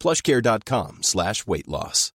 plushcare.com slash weight loss.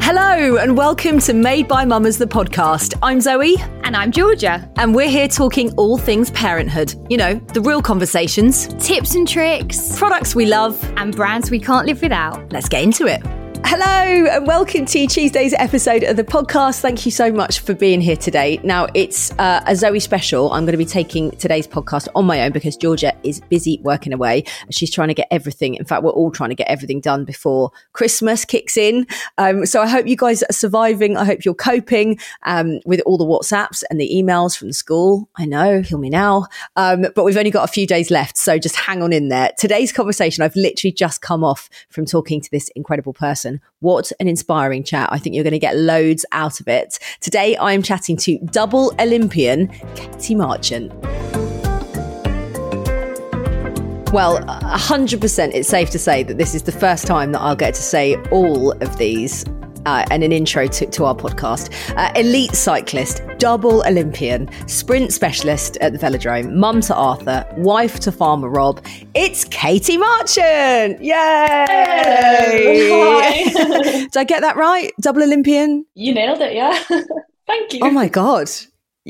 Hello and welcome to Made by Mammas, the podcast. I'm Zoe. And I'm Georgia. And we're here talking all things parenthood. You know, the real conversations, Tips and tricks, products we love. and brands we can't live without. Let's get into it. Hello and welcome to Tuesday's episode of the podcast. Thank you so much for being here today. Now, it's uh, a Zoe special. I'm going to be taking today's podcast on my own because Georgia is busy working away. She's trying to get everything. In fact, we're all trying to get everything done before Christmas kicks in. Um, so I hope you guys are surviving. I hope you're coping um, with all the WhatsApps and the emails from the school. I know, heal me now. Um, but we've only got a few days left. So just hang on in there. Today's conversation, I've literally just come off from talking to this incredible person. What an inspiring chat. I think you're going to get loads out of it. Today, I am chatting to double Olympian Katy Marchant. Well, 100% it's safe to say that this is the first time that I'll get to say all of these uh, and an intro to, to our podcast. Uh, elite cyclist, double Olympian, sprint specialist at the velodrome, mum to Arthur, wife to Farmer Rob. It's Katy Marchant! Yay! Hi. Did I get that right? Double Olympian? you nailed it, yeah. Thank you. Oh my God.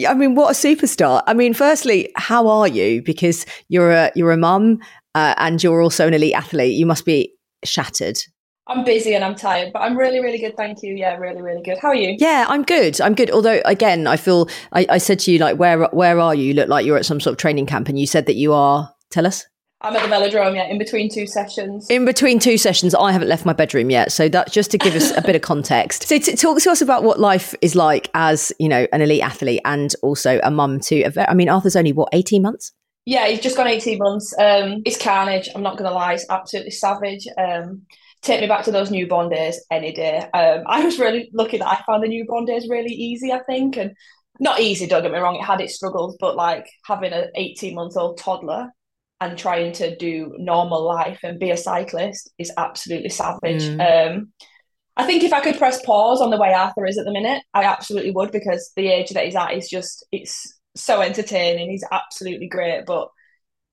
I mean, what a superstar. I mean, firstly, how are you? Because you're a you're a mum uh, and you're also an elite athlete. You must be shattered. I'm busy and I'm tired, but I'm really, really good. Thank you. Yeah, really, really good. How are you? Yeah, I'm good. I'm good. Although, again, I feel I, I said to you like, where where are you? You look like you're at some sort of training camp, and you said that you are. Tell us. I'm at the velodrome, yeah, in between two sessions. In between two sessions, I haven't left my bedroom yet. So that's just to give us a bit of context. So t- talk to us about what life is like as you know an elite athlete and also a mum to. A I mean, Arthur's only what 18 months. Yeah, he's just gone 18 months. Um, it's carnage. I'm not going to lie. It's absolutely savage. Um, take me back to those newborn days any day. Um, I was really lucky that I found the newborn days really easy, I think. And not easy, don't get me wrong, it had its struggles, but like having an 18 month old toddler and trying to do normal life and be a cyclist is absolutely savage. Um, I think if I could press pause on the way Arthur is at the minute, I absolutely would because the age that he's at is just it's so entertaining. He's absolutely great, but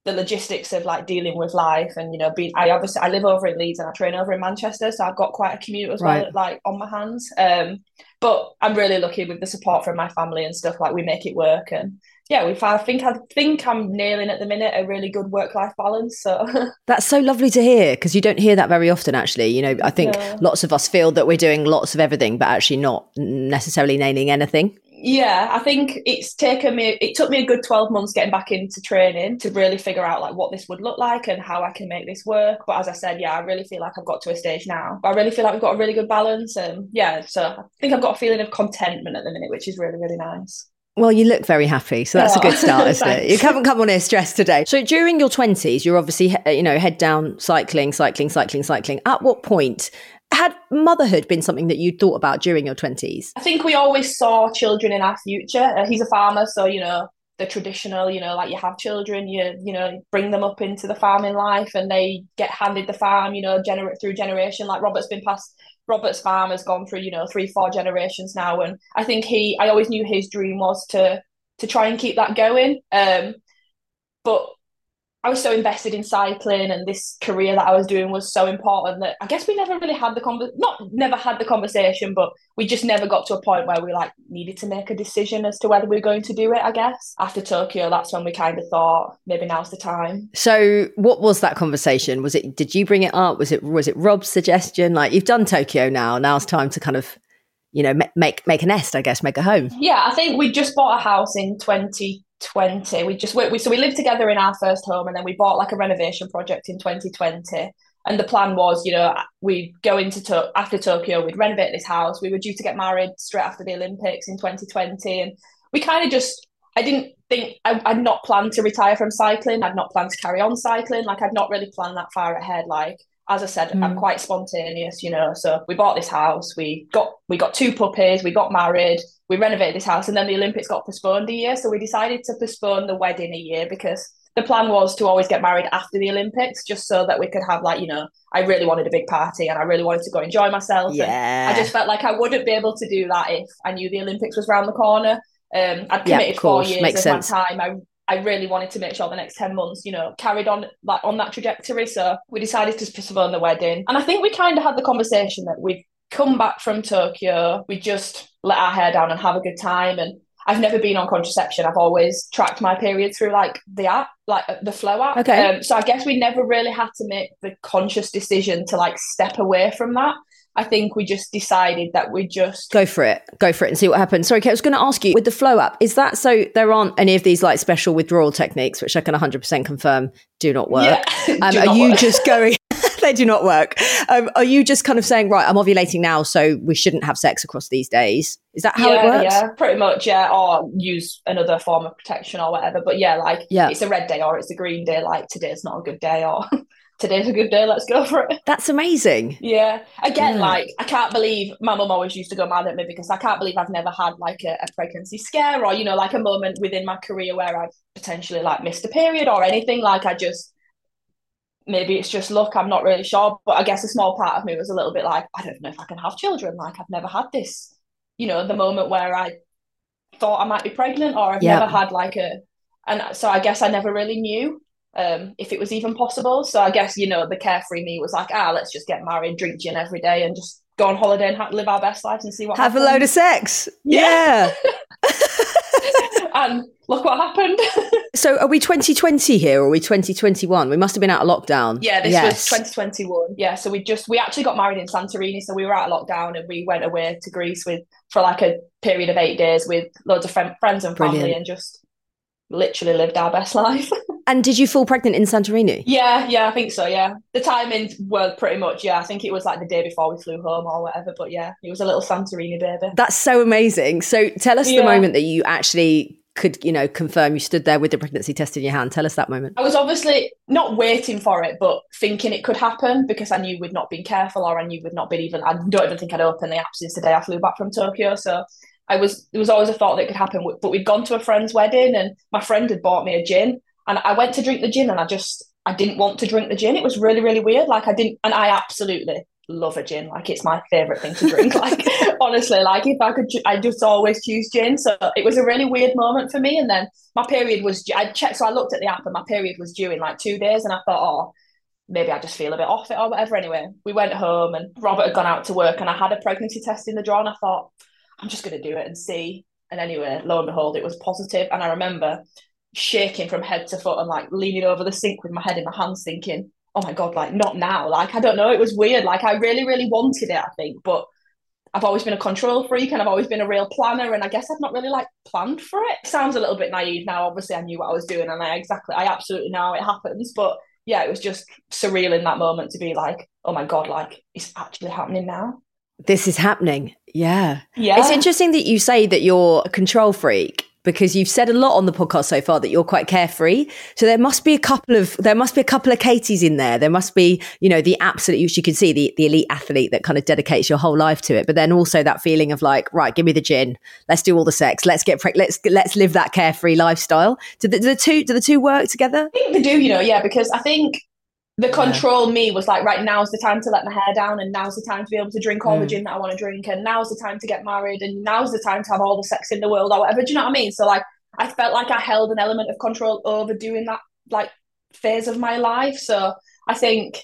the logistics of like dealing with life and you know being I obviously I live over in Leeds and I train over in Manchester, so I've got quite a commute as Right. well, like on my hands. Um, but I'm really lucky with the support from my family and stuff. Like we make it work, and yeah, we. I think I think I'm nailing at the minute a really good work life balance. So That's so lovely to hear because you don't hear that very often, actually. You know, I think Yeah. lots of us feel that we're doing lots of everything, but actually not necessarily nailing anything. Yeah, I think it's taken me it took me a good 12 months getting back into training to really figure out like what this would look like and how I can make this work. But as I said, yeah, I really feel like I've got to a stage now. I really feel like we've got a really good balance and yeah, so I think I've got a feeling of contentment at the minute, which is really, really nice. Well, you look very happy, so that's a good start, isn't it? You haven't come on here stressed today. So during your twenties, you're obviously you know head down cycling, cycling, cycling, cycling. At what point had motherhood been something that you thought about during your twenties? I think we always saw children in our future. Uh, he's a farmer, so you know the traditional, you know, like you have children, you you know, bring them up into the farming life, and they get handed the farm, you know, generate through generation. Like Robert's been passed. Robert's farm has gone through, you know, three, four generations now, and I think he. I always knew his dream was to to try and keep that going. Um, but I was so invested in cycling and this career that I was doing was so important that I guess we never really had the con not never had the conversation, but we just never got to a point where we like needed to make a decision as to whether we are going to do it, I guess. After Tokyo, that's when we kind of thought maybe now's the time. So what was that conversation? Was it did you bring it up? Was it was it Rob's suggestion? Like you've done Tokyo now, now it's time to kind of you know make make a nest i guess make a home yeah i think we just bought a house in 20 20 we just we, so we lived together in our first home and then we bought like a renovation project in 2020 and the plan was you know we'd go into to- after tokyo we'd renovate this house. We were due to get married straight after the olympics in 2020 and we kind of just i didn't think I, i'd not planned to retire from cycling. I'd not planned to carry on cycling. Like i'd not really planned that far ahead. Like as I said, mm. I'm quite spontaneous, you know. So we bought this house, we got we got two puppies, we got married, we renovated this house, and then the Olympics got postponed a year. So we decided to postpone the wedding a year because the plan was to always get married after the Olympics, just so that we could have like, you know, I really wanted a big party and I really wanted to go enjoy myself. Yeah. I just felt like I wouldn't be able to do that if I knew the Olympics was around the corner. Um, I'd committed yeah, four years Makes of sense. my time. I I really wanted to make sure the next 10 months, you know, carried on like on that trajectory. So we decided to postpone the wedding. And I think we kind of had the conversation that we've come back from Tokyo, we just let our hair down and have a good time. And I've never been on contraception. I've always tracked my period through like the app, like uh, the Flo app. Okay. Um, so I guess we never really had to make the conscious decision to like step away from that. I think we just decided that we just go for it, go for it, and see what happens. Sorry, Kate, I was going to ask you with the Flo app, is that so there aren't any of these like special withdrawal techniques, which I can 100% confirm do not work? Yeah, um, are not you work. just going? they do not work. Um, are you just kind of saying, right, I'm ovulating now, so we shouldn't have sex across these days? Is that how yeah, it works? Yeah, pretty much. Yeah, or use another form of protection or whatever. But yeah, like yeah. it's a red day or it's a green day. Like today's not a good day or today's a good day, let's go for it. That's amazing. Yeah. Again, Yeah. like I can't believe my mum always used to go mad at me because I can't believe I've never had like a, a pregnancy scare or, you know, like a moment within my career where I've potentially like missed a period or anything. Like I just maybe it's just luck, I'm not really sure. But I guess a small part of me was a little bit like, I don't know if I can have children. Like I've never had this, you know, the moment where I thought I might be pregnant or I've Yeah. never had like a and so I guess I never really knew um, if it was even possible. So I guess you know the carefree me was like, ah, let's just get married, drink gin every day, and just go on holiday and ha- live our best lives and see what Have a load of sex. Yeah. yeah. and look what happened. So are we 2020 here or are we 2021? We must have been out of lockdown. yeah, this Yes. was 2021. Yeah, so we just we actually got married in Santorini, so we were out of lockdown and we went away to Greece with for like a period of eight days with loads of friend, friends and family Brilliant. and just literally lived our best life. And did you fall pregnant in Santorini? Yeah, yeah, I think so. Yeah, the timings were pretty much. Yeah, I think it was like the day before we flew home or whatever. But yeah, it was a little Santorini baby. That's so amazing. So tell us the moment that you actually could, you know, confirm you stood there with the pregnancy test in your hand. Tell us that moment. I was obviously not waiting for it, but thinking it could happen because I knew we'd not been careful, or I knew we'd not been even. I don't even think I'd opened the app since the day I flew back from Tokyo. So I was. There was always a thought that could happen. But we'd gone to a friend's wedding, and my friend had bought me a gin, and I went to drink the gin, and I just I didn't want to drink the gin. It was really really weird. Like I didn't, and I absolutely love a gin. Like it's my favorite thing to drink. like honestly, like if I could, I just always choose gin. So it was a really weird moment for me. And then my period was, I checked, so I looked at the app and my period was due in like two days, and I thought, oh, maybe I just feel a bit off it or whatever. Anyway, we went home and Robert had gone out to work, and I had a pregnancy test in the drawer, and I thought, I'm just going to do it and see. And anyway, lo and behold, it was positive. And I remember shaking from head to foot and like leaning over the sink with my head in my hands, thinking, oh my god, like not now. Like I don't know, it was weird. Like I really, really wanted it, I think, but I've always been a control freak and I've always been a real planner, and I guess I've not really like planned for it. Sounds a little bit naive now. Obviously, I knew what I was doing, and I exactly, I absolutely know how it happens. But yeah, it was just surreal in that moment to be like, oh my god, like it's actually happening now. This is happening. Yeah. Yeah, It's interesting that you say that you're a control freak because you've said a lot on the podcast so far that you're quite carefree. So there must be a couple of there must be a couple of Katys in there. There must be, you know, the absolute which you can see the the elite athlete that kind of dedicates your whole life to it. But then also that feeling of like, right, give me the gin. Let's do all the sex. Let's get let's let's live that carefree lifestyle. Do the, do the two do the two work together? I think they do, you know, yeah, because I think the control me was like, right, now's the time to let my hair down, and now's the time to be able to drink all the Mm. gin that I want to drink, and now's the time to get married, and now's the time to have all the sex in the world, or whatever. Do you know what I mean? So, like, I felt like I held an element of control over doing that, like, phase of my life. So I think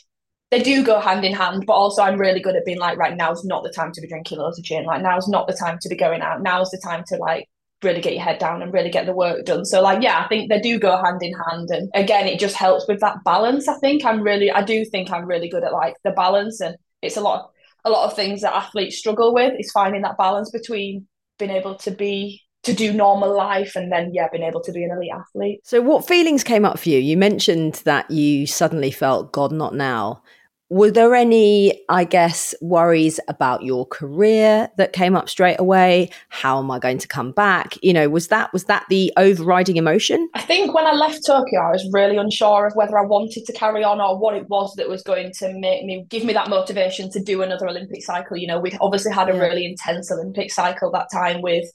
they do go hand in hand, but also I'm really good at being like, right, now's not the time to be drinking loads of gin. Like now's not the time to be going out. Now's the time to like really get your head down and really get the work done. So like yeah, I think they do go hand in hand. And again, it just helps with that balance. I think I'm really I do think I'm really good at like the balance and it's a lot of, a lot of things that athletes struggle with is finding that balance between being able to be to do normal life and then yeah being able to be an elite athlete so what feelings came up for you you mentioned that you suddenly felt god not now were there any, I guess, worries about your career that came up straight away? How am I going to come back? You know, was that was that the overriding emotion? I think when I left Tokyo, I was really unsure of whether I wanted to carry on or what it was that was going to make me give me that motivation to do another Olympic cycle. You know, we'd obviously had a yeah. really intense Olympic cycle that time with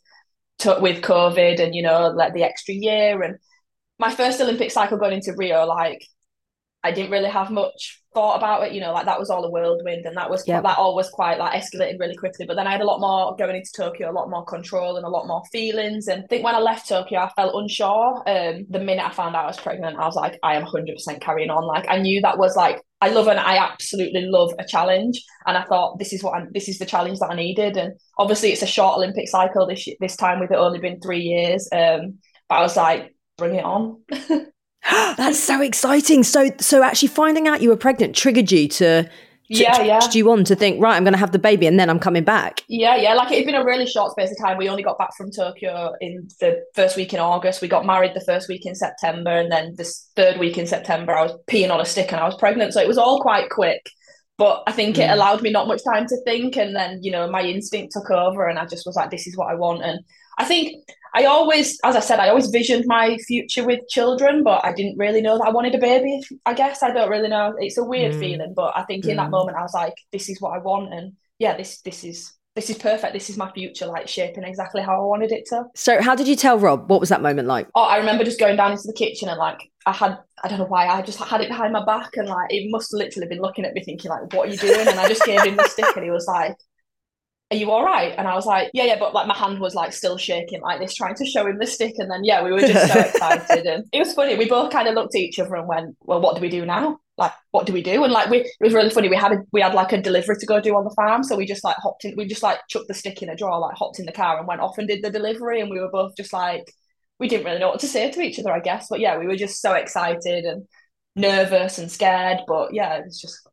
with COVID and you know, like the extra year and my first Olympic cycle going into Rio, like I didn't really have much thought about it. You know, like that was all a whirlwind, and that was yep. that all was quite like escalated really quickly. But then I had a lot more going into Tokyo, a lot more control and a lot more feelings. And I think when I left Tokyo, I felt unsure. Um, the minute I found out I was pregnant, I was like, I am hundred percent carrying on. Like I knew that was like I love and I absolutely love a challenge, and I thought this is what I'm, this is the challenge that I needed. And obviously, it's a short Olympic cycle this this time with it only been three years. Um, but I was like, bring it on. That's so exciting. So, so actually finding out you were pregnant triggered you to, to yeah, yeah. you on to think, right, I'm going to have the baby and then I'm coming back. Yeah, yeah. Like it'd been a really short space of time. We only got back from Tokyo in the first week in August. We got married the first week in September. And then this third week in September, I was peeing on a stick and I was pregnant. So it was all quite quick. But I think mm. it allowed me not much time to think. And then, you know, my instinct took over and I just was like, this is what I want. And I think I always, as I said, I always visioned my future with children, but I didn't really know that I wanted a baby. I guess I don't really know. It's a weird mm. feeling, but I think mm. in that mm. moment I was like, this is what I want, and yeah, this this is this is perfect. This is my future, like shaping exactly how I wanted it to. So, how did you tell Rob? What was that moment like? Oh, I remember just going down into the kitchen and like I had, I don't know why, I just had it behind my back and like it must have literally been looking at me thinking like, what are you doing? And I just gave him the stick and he was like, are you all right? And I was like, yeah, yeah, but like my hand was like still shaking like this, trying to show him the stick. And then, yeah, we were just so excited. And it was funny. We both kind of looked at each other and went, well, what do we do now? Like, what do we do? And like, we, it was really funny. We had, a, we had like a delivery to go do on the farm. So we just like hopped in, we just like chucked the stick in a drawer, like hopped in the car and went off and did the delivery. And we were both just like, we didn't really know what to say to each other, I guess. But yeah, we were just so excited and nervous and scared. But yeah, it was just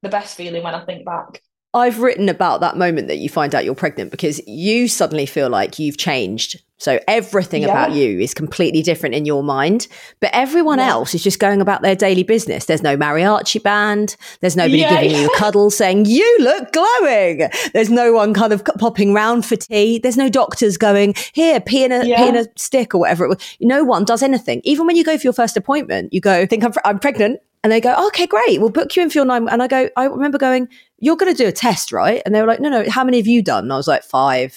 the best feeling when I think back. I've written about that moment that you find out you're pregnant because you suddenly feel like you've changed. So everything yeah. about you is completely different in your mind, but everyone yeah. else is just going about their daily business. There's no mariachi band. There's nobody yeah, giving you a cuddle saying, you look glowing. There's no one kind of popping round for tea. There's no doctors going, here, pee in a, pee in a stick or whatever it was. No one does anything. Even when you go for your first appointment, you go, think I'm, I'm pregnant. And they go, okay, great. We'll book you in for your nine. And I go, I remember going, you're going to do a test, right? And they were like, no, no. How many have you done? And I was like, five.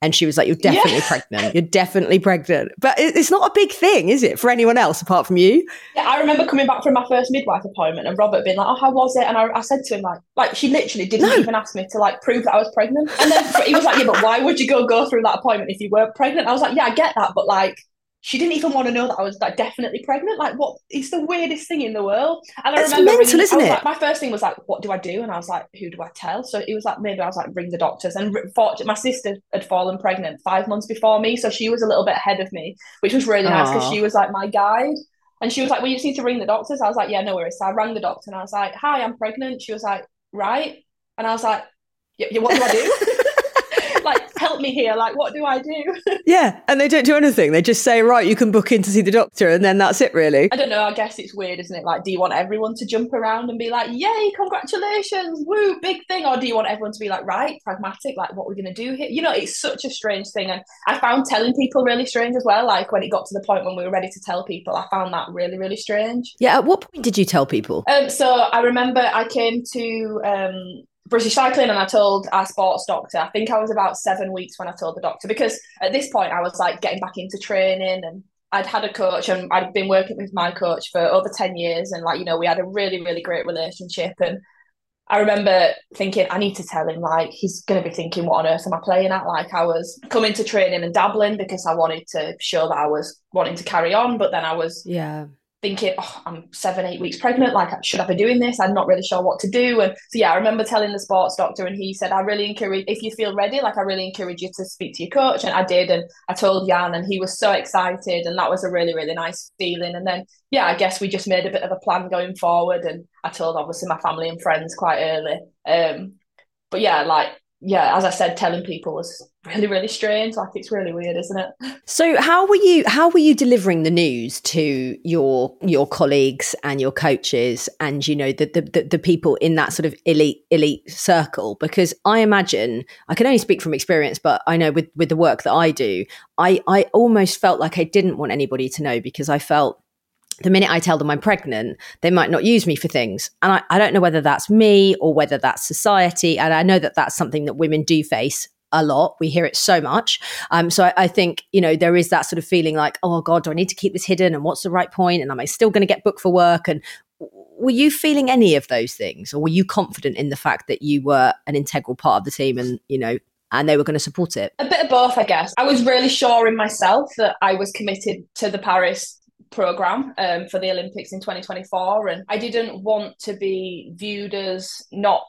And she was like, you're definitely yeah. pregnant. You're definitely pregnant. But it's not a big thing, is it, for anyone else apart from you? Yeah, I remember coming back from my first midwife appointment and Robert being like, oh, how was it? And I, I said to him, like, like she literally didn't no. even ask me to like prove that I was pregnant. And then he was like, yeah, but why would you go go through that appointment if you weren't pregnant? I was like, yeah, I get that. But like, she didn't even want to know that I was like definitely pregnant. Like, what? It's the weirdest thing in the world. And I it's remember, mental, ringing, isn't it? Like, my first thing was like, what do I do? And I was like, who do I tell? So it was like maybe I was like, ring the doctors. And fortunately, my sister had fallen pregnant five months before me, so she was a little bit ahead of me, which was really nice because she was like my guide. And she was like, well, you just need to ring the doctors. I was like, yeah, no worries. So I rang the doctor and I was like, hi, I'm pregnant. She was like, right. And I was like, yeah, what do I do? help me here. Like, what do I do? yeah. And they don't do anything. They just say, right, you can book in to see the doctor. And then that's it, really. I don't know. I guess it's weird, isn't it? Like, do you want everyone to jump around and be like, yay, congratulations, woo, big thing? Or do you want everyone to be like, right, pragmatic, like, what we're going to do here? You know, it's such a strange thing. And I found telling people really strange as well. Like, when it got to the point when we were ready to tell people, I found that really, really strange. Yeah. At what point did you tell people? Um, so I remember I came to um, British Cycling and I told our sports doctor, I think I was about seven weeks when I told the doctor because at this point I was like getting back into training and I'd had a coach and I'd been working with my coach for over 10 years and like, you know, we had a really, really great relationship. And I remember thinking, I need to tell him, like, he's going to be thinking, what on earth am I playing at? Like, I was coming to training and dabbling because I wanted to show that I was wanting to carry on, but then I was yeah thinking, oh, I'm seven, eight weeks pregnant. Like, should I be doing this? I'm not really sure what to do. And so, yeah, I remember telling the sports doctor, and he said, I really encourage, if you feel ready, like, I really encourage you to speak to your coach. And I did. And I told Jan, and he was so excited. And that was a really, really nice feeling. And then, yeah, I guess we just made a bit of a plan going forward. And I told, obviously, my family and friends quite early. Um, but yeah, like, yeah, as I said, telling people was really, really strange. Like it's really weird, isn't it? So how were you how were you delivering the news to your your colleagues and your coaches and you know the the, the people in that sort of elite elite circle? Because I imagine I can only speak from experience, but I know with with the work that I do, I I almost felt like I didn't want anybody to know because I felt the minute I tell them I'm pregnant, they might not use me for things. And I, I, don't know whether that's me or whether that's society. And I know that that's something that women do face a lot. We hear it so much. Um, so I, I, think, you know, there is that sort of feeling like, oh God, do I need to keep this hidden? And what's the right point? And am I still going to get booked for work? And were you feeling any of those things? Or were you confident in the fact that you were an integral part of the team and, you know, and they were going to support it? A bit of both, I guess. I was really sure in myself that I was committed to the Paris program um, for the Olympics in 2024, and I didn't want to be viewed as not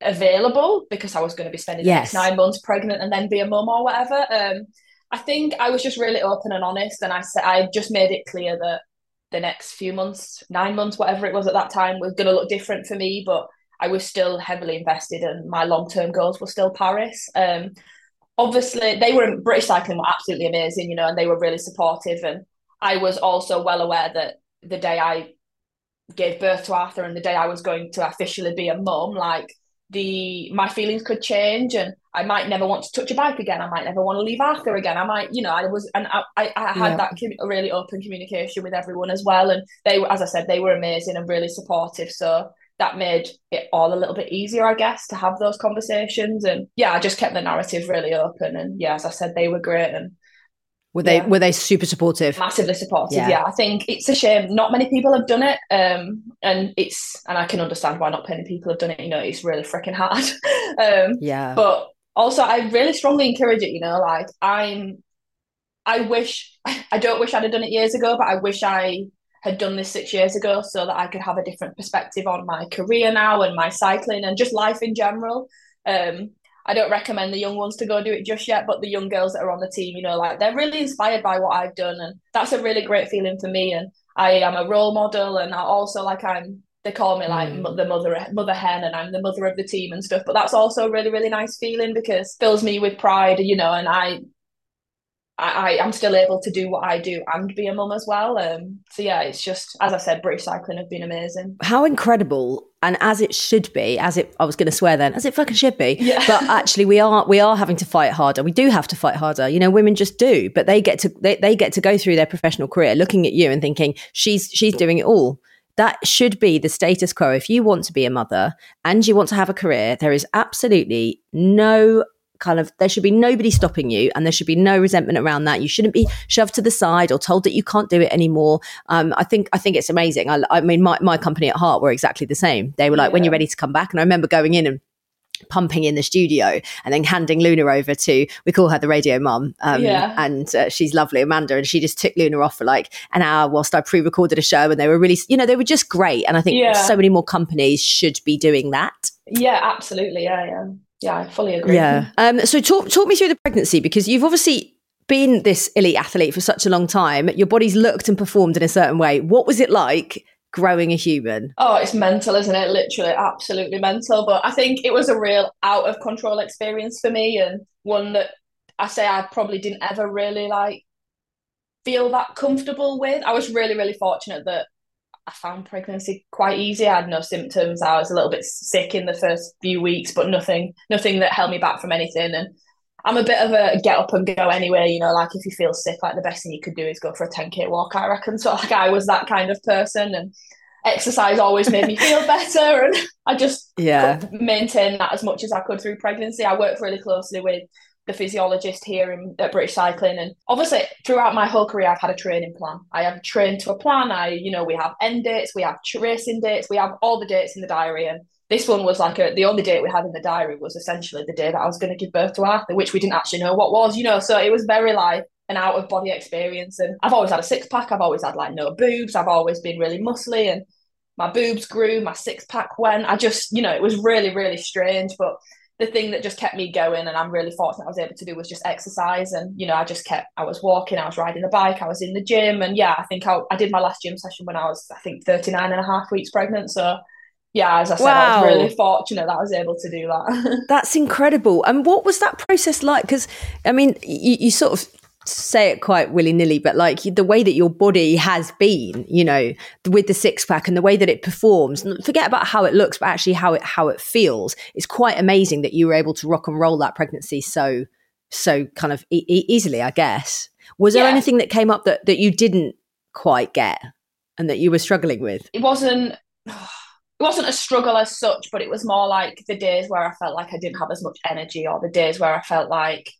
available because I was going to be spending yes. nine months pregnant and then be a mum or whatever. Um, I think I was just really open and honest, and I said I just made it clear that the next few months, nine months, whatever it was at that time, was going to look different for me, but I was still heavily invested, and my long term goals were still Paris. Um, obviously, they were in British cycling were absolutely amazing, you know, and they were really supportive, and I was also well aware that the day I gave birth to Arthur and the day I was going to officially be a mum, like the my feelings could change and I might never want to touch a bike again. I might never want to leave Arthur again. I might, you know, I was, and I, I, I had yeah. that com- really open communication with everyone as well. And they as I said, they were amazing and really supportive. So that made it all a little bit easier, I guess, to have those conversations. And yeah, I just kept the narrative really open. And yeah, as I said, they were great. And were they yeah. were they super supportive? Massively supportive. Yeah. yeah. I think it's a shame not many people have done it, um, and it's and I can understand why not many people have done it. You know, it's really freaking hard. um, yeah. But also, I really strongly encourage it. You know, like I'm, I wish I don't wish I'd have done it years ago, but I wish I had done this six years ago so that I could have a different perspective on my career now and my cycling and just life in general. Um, I don't recommend the young ones to go do it just yet, but the young girls that are on the team, you know, like they're really inspired by what I've done, and that's a really great feeling for me. And I am a role model, and I also like I'm. They call me like mm. the mother mother hen, and I'm the mother of the team and stuff. But that's also a really really nice feeling because fills me with pride, you know. And I I, am still able to do what I do and be a mum as well. Um, so yeah, it's just as I said, British cycling have been amazing. How incredible, and as it should be, as it I was going to swear then, as it fucking should be. Yeah. But actually, we are we are having to fight harder. We do have to fight harder. You know, women just do, but they get to they, they get to go through their professional career looking at you and thinking she's she's doing it all that should be the status quo. If you want to be a mother and you want to have a career, there is absolutely no kind of there should be nobody stopping you and there should be no resentment around that. You shouldn't be shoved to the side or told that you can't do it anymore. Um, i think i think it's amazing. I, I mean my, my company at heart were exactly the same. They were like yeah. when you're ready to come back and i remember going in and pumping in the studio and then handing Luna over to we call her the radio mum um, yeah. and uh, she's lovely Amanda and she just took Luna off for like an hour whilst I pre-recorded a show and they were really you know they were just great and I think yeah. so many more companies should be doing that. Yeah absolutely. Yeah yeah yeah, I fully agree. Yeah. Um, so talk talk me through the pregnancy because you've obviously been this elite athlete for such a long time. Your body's looked and performed in a certain way. What was it like growing a human? Oh, it's mental, isn't it? Literally, absolutely mental. But I think it was a real out of control experience for me, and one that I say I probably didn't ever really like feel that comfortable with. I was really, really fortunate that I found pregnancy quite easy. I had no symptoms. I was a little bit sick in the first few weeks, but nothing, nothing that held me back from anything. And I'm a bit of a get up and go anyway. You know, like if you feel sick, like the best thing you could do is go for a 10k walk. I reckon. So like I was that kind of person, and exercise always made me feel better, and I just yeah maintained that as much as I could through pregnancy. I worked really closely with the physiologist here in, at British Cycling. And obviously, throughout my whole career, I've had a training plan. I have trained to a plan. I, you know, we have end dates, we have racing dates, we have all the dates in the diary. And this one was like a, the only date we had in the diary was essentially the day that I was going to give birth to Arthur, which we didn't actually know what was, you know. So it was very like an out of body experience. And I've always had a six pack. I've always had like no boobs. I've always been really muscly and my boobs grew, my six pack went. I just, you know, it was really, really strange. But the thing that just kept me going and I'm really fortunate I was able to do was just exercise. And, you know, I just kept, I was walking, I was riding the bike, I was in the gym. And yeah, I think I, I did my last gym session when I was, I think, 39 and a half weeks pregnant. So yeah, as I said, wow. I was really fortunate that I was able to do that. That's incredible. And what was that process like? Because, I mean, you, you sort of say it quite willy nilly, but like the way that your body has been, you know, with the six pack and the way that it performs, forget about how it looks, but actually how it how it feels. It's quite amazing that you were able to rock and roll that pregnancy so so kind of e- easily, I guess. Was there yeah. anything that came up that that you didn't quite get and that you were struggling with? It wasn't. It wasn't a struggle as such, but it was more like the days where I felt like I didn't have as much energy, or the days where I felt like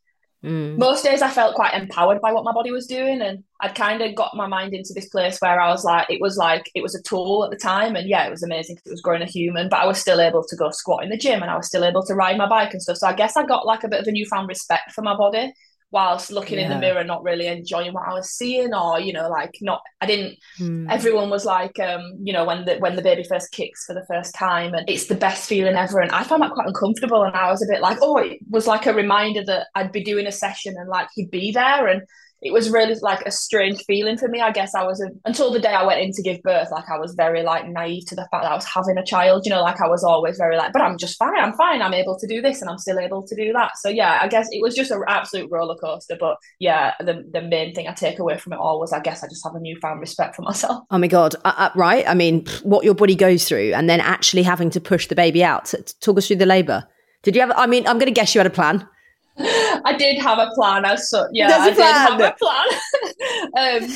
Mm. Most days I felt quite empowered by what my body was doing, and I'd kind of got my mind into this place where I was like, it was like it was a tool at the time, and yeah, it was amazing because it was growing a human. But I was still able to go squat in the gym, and I was still able to ride my bike and stuff. So I guess I got like a bit of a newfound respect for my body, whilst looking yeah. in the mirror not really enjoying what I was seeing or you know like not I didn't mm. everyone was like um you know when the when the baby first kicks for the first time and it's the best feeling ever and I found that quite uncomfortable and I was a bit like oh it was like a reminder that I'd be doing a session and like he'd be there and it was really like a strange feeling for me. I guess I was a, until the day I went in to give birth, like I was very like naive to the fact that I was having a child. You know, like I was always very like, but I'm just fine. I'm fine. I'm able to do this, and I'm still able to do that. So yeah, I guess it was just an absolute roller coaster. But yeah, the the main thing I take away from it all was I guess I just have a newfound respect for myself. Oh my god, uh, uh, right? I mean, what your body goes through, and then actually having to push the baby out. Talk us through the labour. Did you have? I mean, I'm going to guess you had a plan. I did have a plan. I so yeah, I did have a plan. um,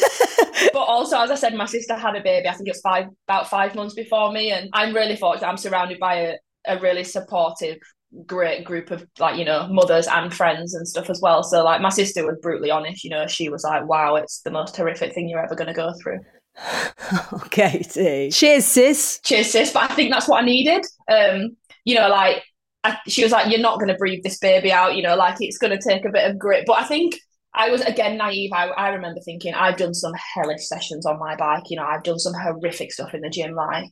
but also, as I said, my sister had a baby. I think it's five about five months before me, and I'm really fortunate. I'm surrounded by a, a really supportive, great group of like you know mothers and friends and stuff as well. So like my sister was brutally honest. You know, she was like, "Wow, it's the most horrific thing you're ever going to go through." okay. Cheers, sis. Cheers, sis. But I think that's what I needed. Um, you know, like I, she was like, "You're not going to breathe this baby out, you know, like it's going to take a bit of grit." But I think I was again naive. I, I remember thinking I've done some hellish sessions on my bike. You know, I've done some horrific stuff in the gym. Like,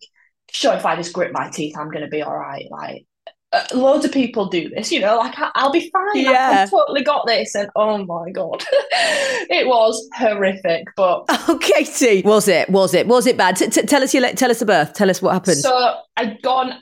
sure, if I just grit my teeth, I'm going to be all right. Like, uh, loads of people do this. You know, like I, will be fine. Yeah, I've totally got this. And oh my god, it was horrific. But oh, Katy, was it? Was it? Was it bad? T- t- tell us your tell us the birth. Tell us what happened. So I'd gone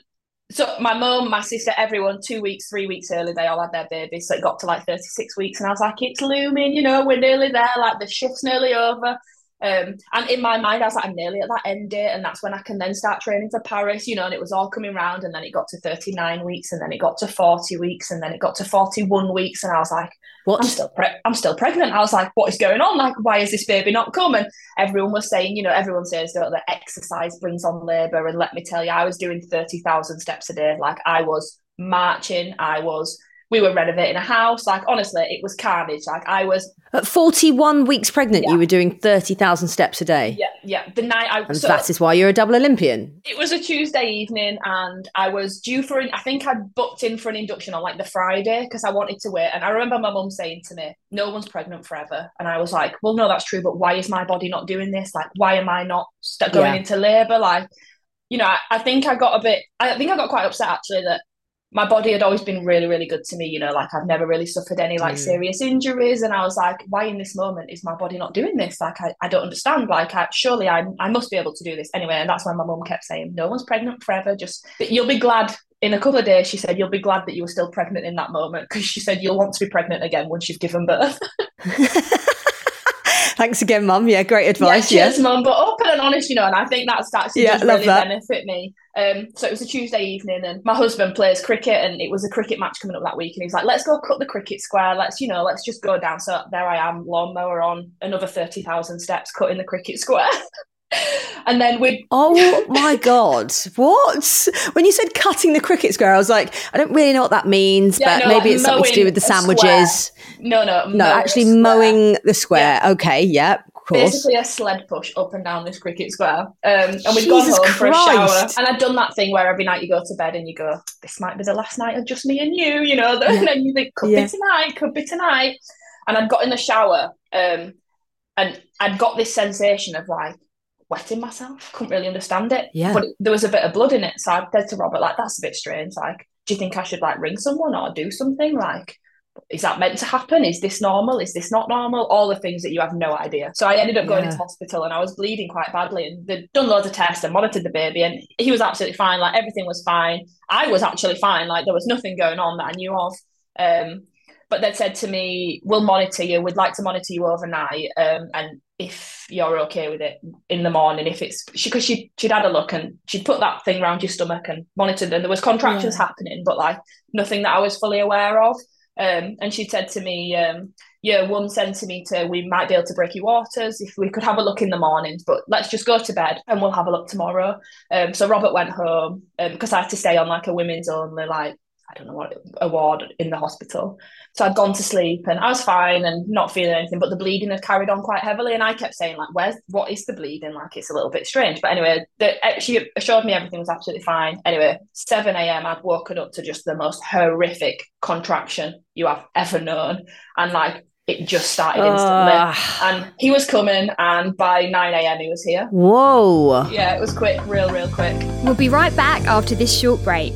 so my mum, my sister, everyone, two weeks, three weeks early, they all had their babies. So it got to like 36 weeks. And I was like, it's looming, you know, we're nearly there, like the shift's nearly over. Um, and in my mind, I was like, I'm nearly at that end date, and that's when I can then start training for Paris, you know. And it was all coming round, and then it got to 39 weeks, and then it got to 40 weeks, and then it got to 41 weeks, and I was like, what? I'm still pre- I'm still pregnant. I was like, what is going on? Like, why is this baby not coming? Everyone was saying, you know, everyone says that the exercise brings on labour, and let me tell you, I was doing 30,000 steps a day. Like, I was marching, I was we were renovating a house. Like honestly, it was carnage. Like I was at forty one weeks pregnant. Yeah. You were doing thirty thousand steps a day. Yeah, yeah. The night I and so that is why you're a double Olympian. It was a Tuesday evening, and I was due for. An, I think I'd booked in for an induction on like the Friday because I wanted to wait. And I remember my mum saying to me, "No one's pregnant forever," and I was like, "Well, no, that's true, but why is my body not doing this? Like, why am I not going yeah. into labour? Like." You know, I, I think I got a bit. I think I got quite upset actually that my body had always been really, really good to me. You know, like I've never really suffered any like mm. serious injuries. And I was like, why in this moment is my body not doing this? Like, I, I don't understand. Like, I, surely I, I must be able to do this anyway. And that's why my mum kept saying, no one's pregnant forever. Just, you'll be glad in a couple of days. She said, you'll be glad that you were still pregnant in that moment. Cause she said, you'll want to be pregnant again once you've given birth. Thanks again, Mum. Yeah, great advice. Yeah, cheers, yeah. Mum. But open and honest, you know, and I think that's that's yeah, really that. benefit me. Um, so it was a Tuesday evening, and my husband plays cricket, and it was a cricket match coming up that week, and he's like, "Let's go cut the cricket square. Let's, you know, let's just go down." So there I am, lawnmower on, another thirty thousand steps, cutting the cricket square. and then we oh my god what when you said cutting the cricket square i was like i don't really know what that means yeah, but no, maybe like it's something to do with the sandwiches no no no actually mowing the square yeah. okay yeah basically a sled push up and down this cricket square. Um, and we'd Jesus gone home Christ. for a shower. And I'd done that thing where every night you go to bed and you go, this might be the last night of just me and you, you know. Yeah. And then you think, could be tonight, could be tonight. And I'd got in the shower Um, and I'd got this sensation of like wetting myself. Couldn't really understand it. Yeah. But there was a bit of blood in it. So I said to Robert, like, that's a bit strange. Like, do you think I should like ring someone or do something? Like, is that meant to happen? Is this normal? Is this not normal? All the things that you have no idea. So I ended up going Yeah. into hospital and I was bleeding quite badly and they'd done loads of tests and monitored the baby and he was absolutely fine. Like everything was fine. I was actually fine. Like there was nothing going on that I knew of. Um, but they said to me, "We'll monitor you. We'd like to monitor you overnight, um, and if you're okay with it in the morning, if it's she because she she'd had a look and she'd put that thing around your stomach and monitored, and there was contractions Yeah. happening, but like nothing that I was fully aware of. Um, and she said to me, um, "Yeah, one centimeter, we might be able to break your waters if we could have a look in the mornings, but let's just go to bed and we'll have a look tomorrow." Um, so Robert went home um, because I had to stay on like a women's only like I don't know what a ward in the hospital. So I'd gone to sleep and I was fine and not feeling anything, but the bleeding had carried on quite heavily. And I kept saying, like, where's what is the bleeding? Like it's a little bit strange. But anyway, the, she assured me everything was absolutely fine. Anyway, 7 a.m. I'd woken up to just the most horrific contraction you have ever known. And like it just started instantly. Ah. and he was coming, and by 9 a.m. he was here. Whoa. Yeah, it was quick, real, real quick. We'll be right back after this short break.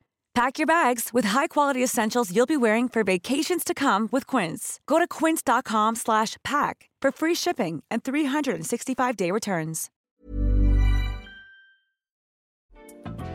Pack your bags with high-quality essentials you'll be wearing for vacations to come with Quince. Go to quince.com slash pack for free shipping and 365-day returns.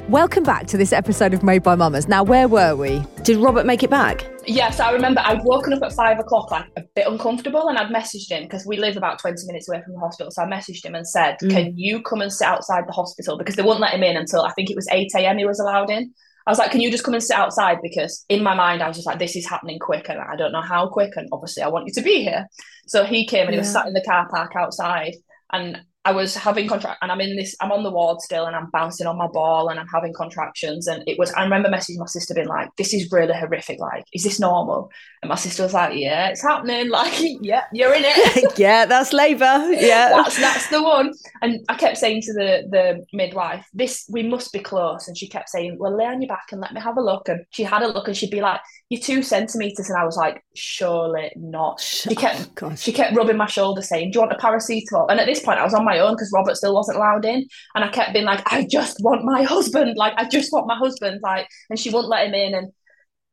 Welcome back to this episode of Made by Mammas. Now, where were we? Did Robert make it back? Yes, I remember I'd woken up at five o'clock, like a bit uncomfortable, and I'd messaged him because we live about 20 minutes away from the hospital. So I messaged him and said, Mm. Can you come and sit outside the hospital? Because they wouldn't let him in until I think it was 8 a.m. he was allowed in. I was like, Can you just come and sit outside? Because in my mind, I was just like, This is happening quick, and I don't know how quick. And obviously, I want you to be here. So he came and he was sat in the car park outside, and I was having contract, and I'm in this, I'm on the ward still, and I'm bouncing on my ball, and I'm having contractions, and it was. I remember messaging my sister, being like, "This is really horrific. Like, is this normal?" And my sister was like, "Yeah, it's happening. Like, yeah, you're in it." yeah, that's labour. Yeah. that's that's the one. And I kept saying to the the midwife, "This we must be close." And she kept saying, "Well, lay on your back and let me have a look." And she had a look, and she'd be like, "You're two centimeters," and I was like, "Surely not." She kept Oh, she kept rubbing my shoulder, saying, "Do you want a paracetamol?" And at this point, I was on my own because Robert still wasn't allowed in, and I kept being like, "I just want my husband, like I just want my husband," like, and she wouldn't let him in, and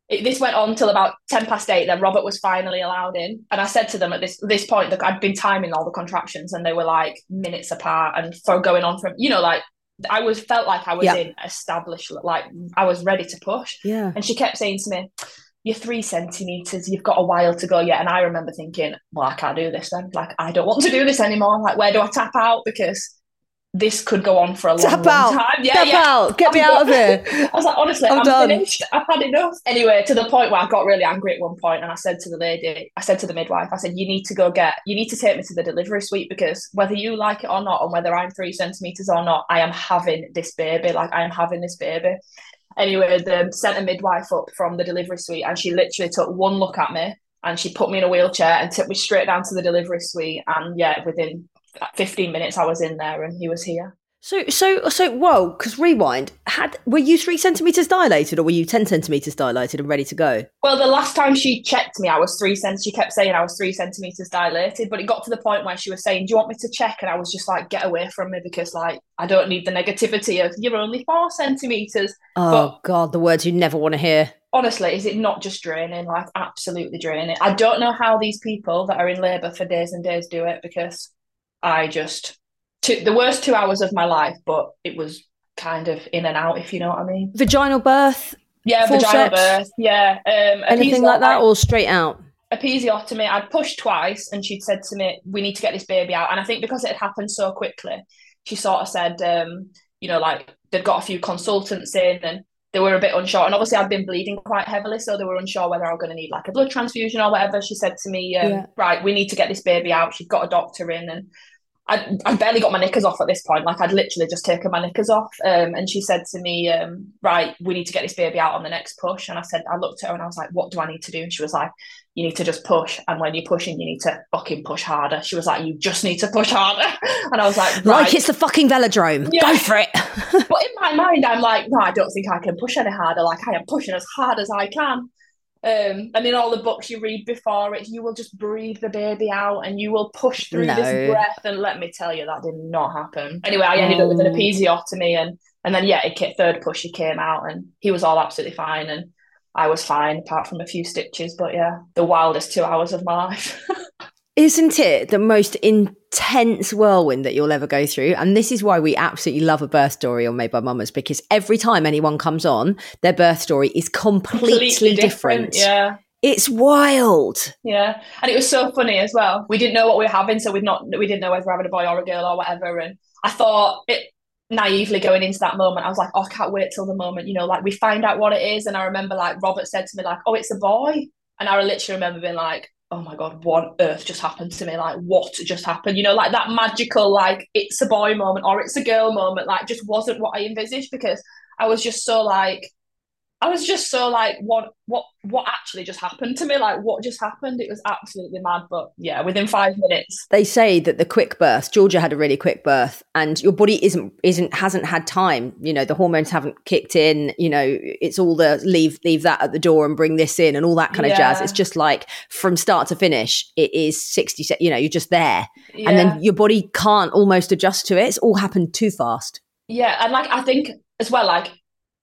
it, this went on till about ten past eight. Then Robert was finally allowed in, and I said to them at this this point that I'd been timing all the contractions, and they were like minutes apart, and for going on from you know like. I was felt like I was Yeah. in established, like I was ready to push. Yeah. And she kept saying to me, You're three centimeters, you've got a while to go yet. And I remember thinking, Well, I can't do this then. Like, I don't want to do this anymore. Like, where do I tap out? Because this could go on for a long, Tap long out. time. Yeah, Tap yeah. out. Get me out of here. I was like, honestly, I'm I'm, done. finished. I've had enough. Anyway, to the point where I got really angry at one point, and I said to the lady, I said to the midwife, I said, "You need to go get, you need to take me to the delivery suite because whether you like it or not, and whether I'm three centimeters or not, I am having this baby. Like I am having this baby." Anyway, they sent a midwife up from the delivery suite, and she literally took one look at me, and she put me in a wheelchair and took me straight down to the delivery suite. And yeah, within 15 minutes, I was in there, and he was here. So, so, so, whoa, because rewind, had, were you three centimetres dilated or were you 10 centimetres dilated and ready to go? Well, the last time she checked me, I was three cent. She kept saying I was three centimeters dilated, but it got to the point where she was saying, "Do you want me to check?" And I was just like, "Get away from me," because like I don't need the negativity of you're only four centimeters. Oh, God, the words you never want to hear. Honestly, is it not just draining? Like absolutely draining. I don't know how these people that are in labour for days and days do it because I just two, the worst two hours of my life, but it was kind of in and out, if you know what I mean. Vaginal birth? Yeah, vaginal birth. Yeah. Um, Anything like that, or straight out? episiotomy. I'd pushed twice, and she'd said to me, "We need to get this baby out." And I think because it had happened so quickly, she sort of said, um, you know, like they'd got a few consultants in, and they were a bit unsure. And obviously, I'd been bleeding quite heavily, so they were unsure whether I was going to need like a blood transfusion or whatever. She said to me, um, Yeah. "Right, we need to get this baby out." She'd got a doctor in, and I I barely got my knickers off at this point. Like I'd literally just taken my knickers off. Um, and she said to me, um, "Right, we need to get this baby out on the next push." And I said, I looked at her and I was like, "What do I need to do?" And she was like, "You need to just push. And when you're pushing, you need to fucking push harder." She was like, "You just need to push harder." And I was like, right. Like it's the fucking velodrome. Yeah. Go for it. But in my mind, I'm like, no, I don't think I can push any harder. Like I am pushing as hard as I can. Um, and in all the books you read before it, you will just breathe the baby out and you will push through No. this breath. And let me tell you, that did not happen. Anyway, I ended up with an Oh. episiotomy, and and then yeah, it third push he came out, and he was all absolutely fine, and I was fine apart from a few stitches. But yeah, the wildest two hours of my life. Isn't it the most intense whirlwind that you'll ever go through? And this is why we absolutely love a birth story on Made by Mammas because every time anyone comes on, their birth story is completely, different. Yeah. It's wild. Yeah, and it was so funny as well. We didn't know what we were having, so we'd not we didn't know whether we were having a boy or a girl or whatever. And I thought it naively going into that moment, I was like, oh, I can't wait till the moment, you know, like we find out what it is. And I remember like Robert said to me like, oh, it's a boy, and I literally remember being like. Oh my god, what on earth just happened to me? Like, what just happened? You know, like that magical, like it's a boy moment or it's a girl moment, like just wasn't what I envisaged because I was just so like I was just so like, what, what, what actually just happened to me? Like, what just happened? It was absolutely mad. But yeah, within five minutes, They say that the quick birth, Georgia had a really quick birth, and your body isn't isn't hasn't had time. You know, the hormones haven't kicked in. You know, it's all the leave leave that at the door and bring this in and all that kind of jazz. It's just like from start to finish, it is sixty. You know, you're just there, yeah, and then your body can't almost adjust to it. It's all happened too fast. yeah, and like I think as well, like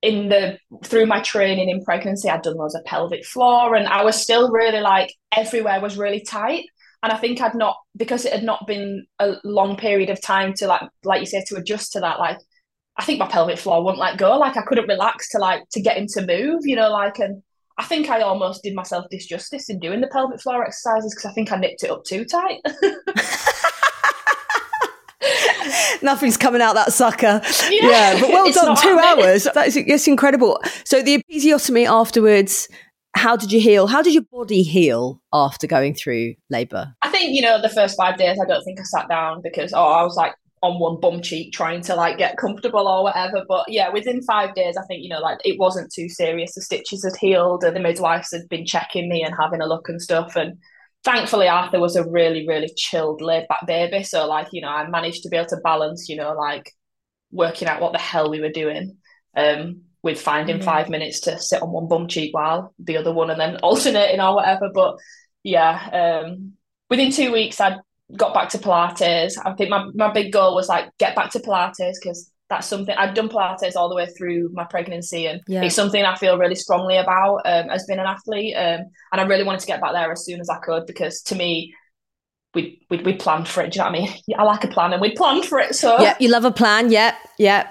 in the through my training in pregnancy, I'd done loads of pelvic floor, and I was still really like everywhere was really tight. And I think I'd not because it had not been a long period of time to like like you say to adjust to that. Like I think my pelvic floor wouldn't let go. Like I couldn't relax to like to get him to move. You know, like and I think I almost did myself disjustice in doing the pelvic floor exercises because I think I nipped it up too tight. Nothing's coming out that sucker. Yeah. Yeah, but well done. Two happening. hours. That's it's incredible. So the episiotomy afterwards. How did you heal? How did your body heal after going through labour? I think you know the first five days. I don't think I sat down because oh I was like on one bum cheek trying to like get comfortable or whatever. But yeah, within five days, I think you know like it wasn't too serious. The stitches had healed, and the midwives had been checking me and having a look and stuff. And thankfully, Arthur was a really really chilled, laid back baby. So like you know I managed to be able to balance you know like working out what the hell we were doing. Um, with finding Mm. five minutes to sit on one bum cheek while the other one and then alternating or whatever. But yeah, um, within two weeks, I got back to Pilates. I think my, my big goal was like get back to Pilates because that's something I've done Pilates all the way through my pregnancy, and Yeah. it's something I feel really strongly about um, as being an athlete. Um, and I really wanted to get back there as soon as I could because to me, we we we planned for it. Do you know what I mean? I like a plan, and we planned for it. So Yeah, you love a plan. Yeah, yeah.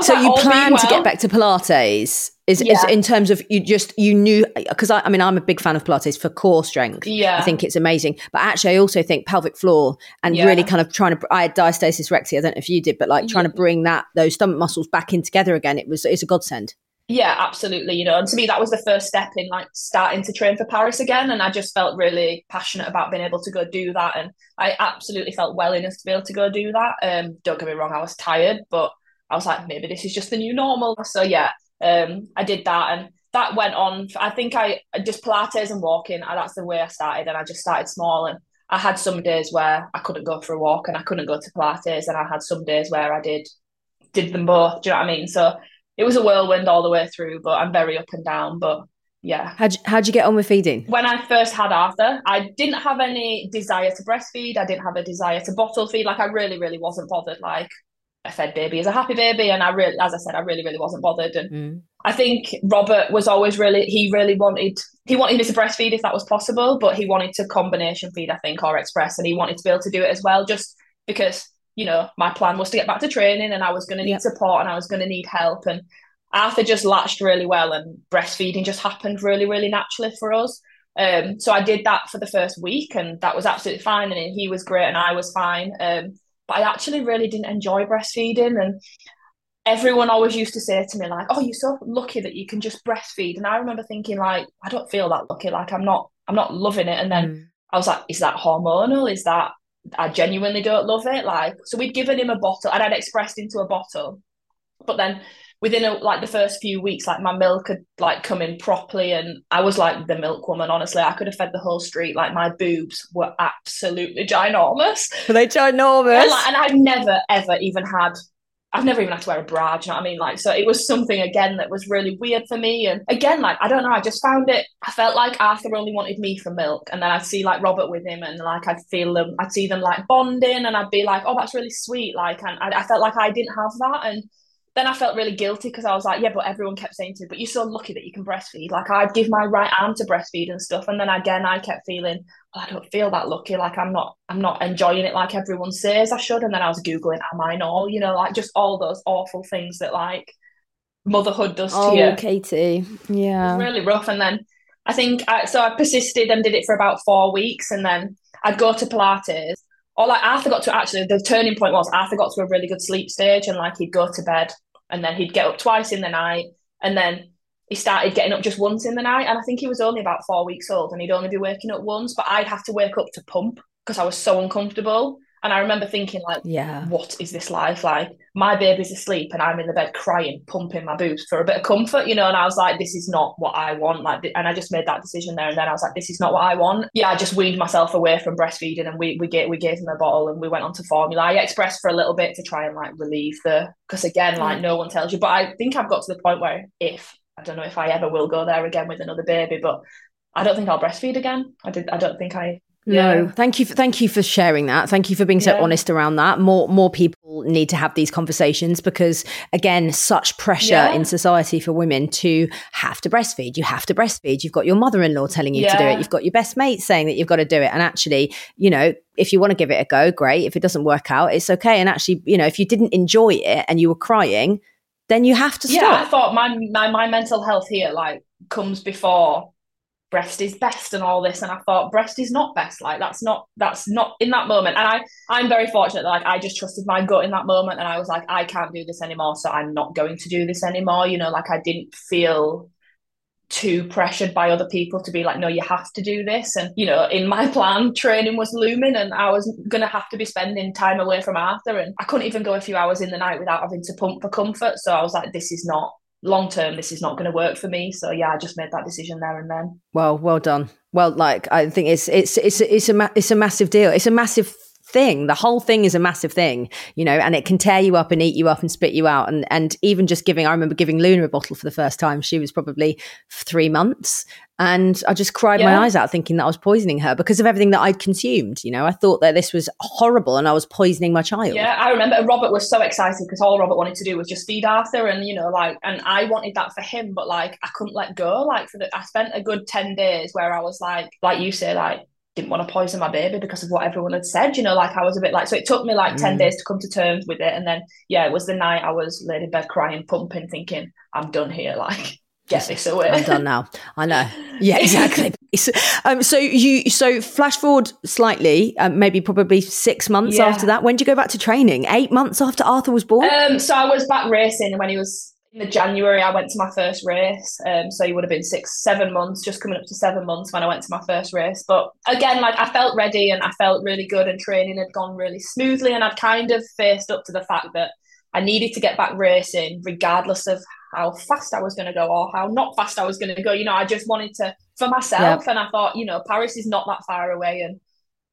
So like, you oh, being plan to get back to Pilates. Is, is in terms of you just you knew because I, I mean I'm a big fan of Pilates for core strength. Yeah. I think it's amazing. But actually, I also think pelvic floor and Yeah. really kind of trying to. I had diastasis recti. I don't know if you did, but like trying to bring that those stomach muscles back in together again. It was it's a godsend. Yeah, absolutely. You know, and to me, that was the first step in like starting to train for Paris again. And I just felt really passionate about being able to go do that. And I absolutely felt well enough to be able to go do that. Um, don't get me wrong, I was tired, but I was like, maybe this is just the new normal. So yeah, um, I did that. And that went on. I think I just Pilates and walking. uh, That's the way I started. And I just started small. And I had some days where I couldn't go for a walk and I couldn't go to Pilates. And I had some days where I did did them both. Do you know what I mean? So it was a whirlwind all the way through, but I'm very up and down. But yeah. How'd you, how'd you get on with feeding? When I first had Arthur, I didn't have any desire to breastfeed. I didn't have a desire to bottle feed. Like I really, really wasn't bothered. Like a fed baby is a happy baby. And I really, as I said, I really, really wasn't bothered. And Mm. I think Robert was always really, he really wanted, he wanted me to breastfeed if that was possible, but he wanted to combination feed, I think, or express. And he wanted to be able to do it as well, just because you know, my plan was to get back to training and I was going to need support and I was going to need help. And Arthur just latched really well and breastfeeding just happened really, really naturally for us. Um, so I did that for the first week and that was absolutely fine. And he was great and I was fine. Um, but I actually really didn't enjoy breastfeeding. And everyone always used to say to me, like, oh, you're so lucky that you can just breastfeed. And I remember thinking, like, I don't feel that lucky. Like, I'm not, I'm not loving it. And then mm. I was like, is that hormonal? Is that I genuinely don't love it? Like, so we'd given him a bottle and I'd expressed into a bottle. But then within a, like the first few weeks, like my milk had like come in properly, and I was like the milk woman. Honestly, I could have fed the whole street. Like my boobs were absolutely ginormous. Were they ginormous? And, like, and I've never ever even had I've never even had to wear a bra. Do you know what I mean? Like, so it was something again that was really weird for me. And again, like, I don't know, I just found it, I felt like Arthur only wanted me for milk. And then I'd see like Robert with him and like I'd feel them, I'd see them like bonding and I'd be like, oh, that's really sweet. Like, and I, I felt like I didn't have that. And then I felt really guilty because I was like, yeah, but everyone kept saying to me, but you're so lucky that you can breastfeed. Like I'd give my right arm to breastfeed and stuff. And then again, I kept feeling, well, I don't feel that lucky. Like I'm not, I'm not enjoying it like everyone says I should. And then I was Googling, am I not? You know, like just all those awful things that like motherhood does oh, to you. Katy. Yeah. really rough. And then I think, I, so I persisted and did it for about four weeks. And then I'd go to Pilates or like Arthur got to actually the turning point was Arthur got to a really good sleep stage and like he'd go to bed and then he'd get up twice in the night and then he started getting up just once in the night. And I think he was only about four weeks old and he'd only be waking up once but I'd have to wake up to pump because I was so uncomfortable and I remember thinking, like, yeah, what is this life like? My baby's asleep and I'm in the bed crying, pumping my boobs for a bit of comfort, you know. And I was like, this is not what I want. Like, and I just made that decision there and then. I was like, this is not what I want. Yeah, I just weaned myself away from breastfeeding and we we gave we gave him a bottle and we went on to formula. I expressed for a little bit to try and like relieve the because again, like mm. no one tells you. But I think I've got to the point where if I don't know if I ever will go there again with another baby, but I don't think I'll breastfeed again. I did. I don't think I yeah. No, thank you. For, thank you for sharing that. Thank you for being so yeah. honest around that. More more people need to have these conversations because again, such pressure yeah. in society for women to have to breastfeed. You have to breastfeed. You've got your mother-in-law telling you to do it. You've got your best mate saying that you've got to do it. And actually, you know, if you want to give it a go, great. If it doesn't work out, it's okay. And actually, you know, if you didn't enjoy it and you were crying, then you have to stop. Yeah, I thought my my my mental health here like comes before breast is best and all this and i thought breast is not best like that's not that's not in that moment. And i i'm very fortunate that like i just trusted my gut in that moment and i was like i can't do this anymore so i'm not going to do this anymore you know like i didn't feel too pressured by other people to be like no you have to do this and you know in my plan training was looming and i was to have to be spending time away from arthur and i couldn't even go a few hours in the night without having to pump for comfort so i was like this is not long term this is not going to work for me so yeah i just made that decision there and then well well done well like i think it's it's it's it's a it's a massive deal it's a massive thing. The whole thing is a massive thing, you know, and it can tear you up and eat you up and spit you out. And and even just giving, I remember giving Luna a bottle for the first time. She was probably three months, and I just cried yeah. my eyes out thinking that I was poisoning her because of everything that I'd consumed. You know, I thought that this was horrible and I was poisoning my child. Yeah, I remember Robert was so excited because all Robert wanted to do was just feed Arthur, and you know, like, and I wanted that for him, but like, I couldn't let go. Like, for the, I spent a good ten days where I was like, like you say, like didn't want to poison my baby because of what everyone had said. You know, like I was a bit like, so it took me like mm. 10 days to come to terms with it. And then, yeah, it was the night I was laid in bed crying, pumping, thinking, I'm done here. Like, get this away. I'm done now. I know. Yeah, exactly. um, so you, so flash forward slightly, um, maybe probably six months yeah. after that. When did you go back to training? Eight months after Arthur was born? Um, so I was back racing when he was in the January, I went to my first race. Um, so he would have been six, seven months, just coming up to seven months when I went to my first race. But again, like I felt ready and I felt really good, and training had gone really smoothly. And I'd kind of faced up to the fact that I needed to get back racing, regardless of how fast I was going to go or how not fast I was going to go. You know, I just wanted to for myself. And I thought, you know, Paris is not that far away, and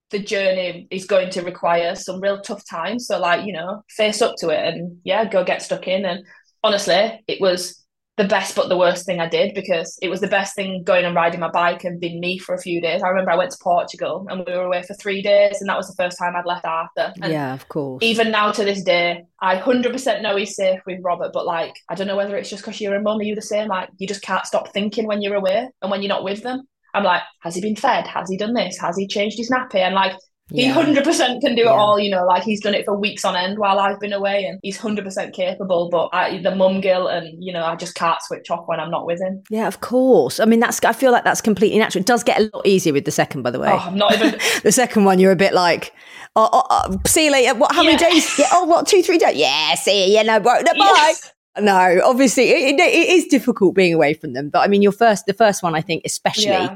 the journey is going to require some real tough times. So, like, you know, face up to it and yeah, go get stuck in. And honestly, it was the best but the worst thing I did because it was the best thing going and riding my bike and being me for a few days. I remember I went to Portugal and we were away for three days, and that was the first time I'd left Arthur. And yeah, of course. Even now to this day, I 100% know he's safe with Robert, but like, I don't know whether it's just because you're a mum, are you the same? Like, you just can't stop thinking when you're away and when you're not with them. I'm like, has he been fed? Has he done this? Has he changed his nappy? And like, He Yeah. hundred percent can do it all. You know, like he's done it for weeks on end while I've been away, and he's hundred percent capable. But I, the mum guilt, and you know, I just can't switch off when I'm not with him. Yeah, of course. I mean, that's. I feel like that's completely natural. It does get a lot easier with the second, by the way. Oh, I'm not even. the second one, you're a bit like, oh, oh, oh, see you later. What? How many days? Yeah, oh, what? Two, three days? Yeah, see you. Yeah, no, bro, no, bye. Yes. No, obviously, it, it, it is difficult being away from them. But I mean, your first, the first one, I think, especially.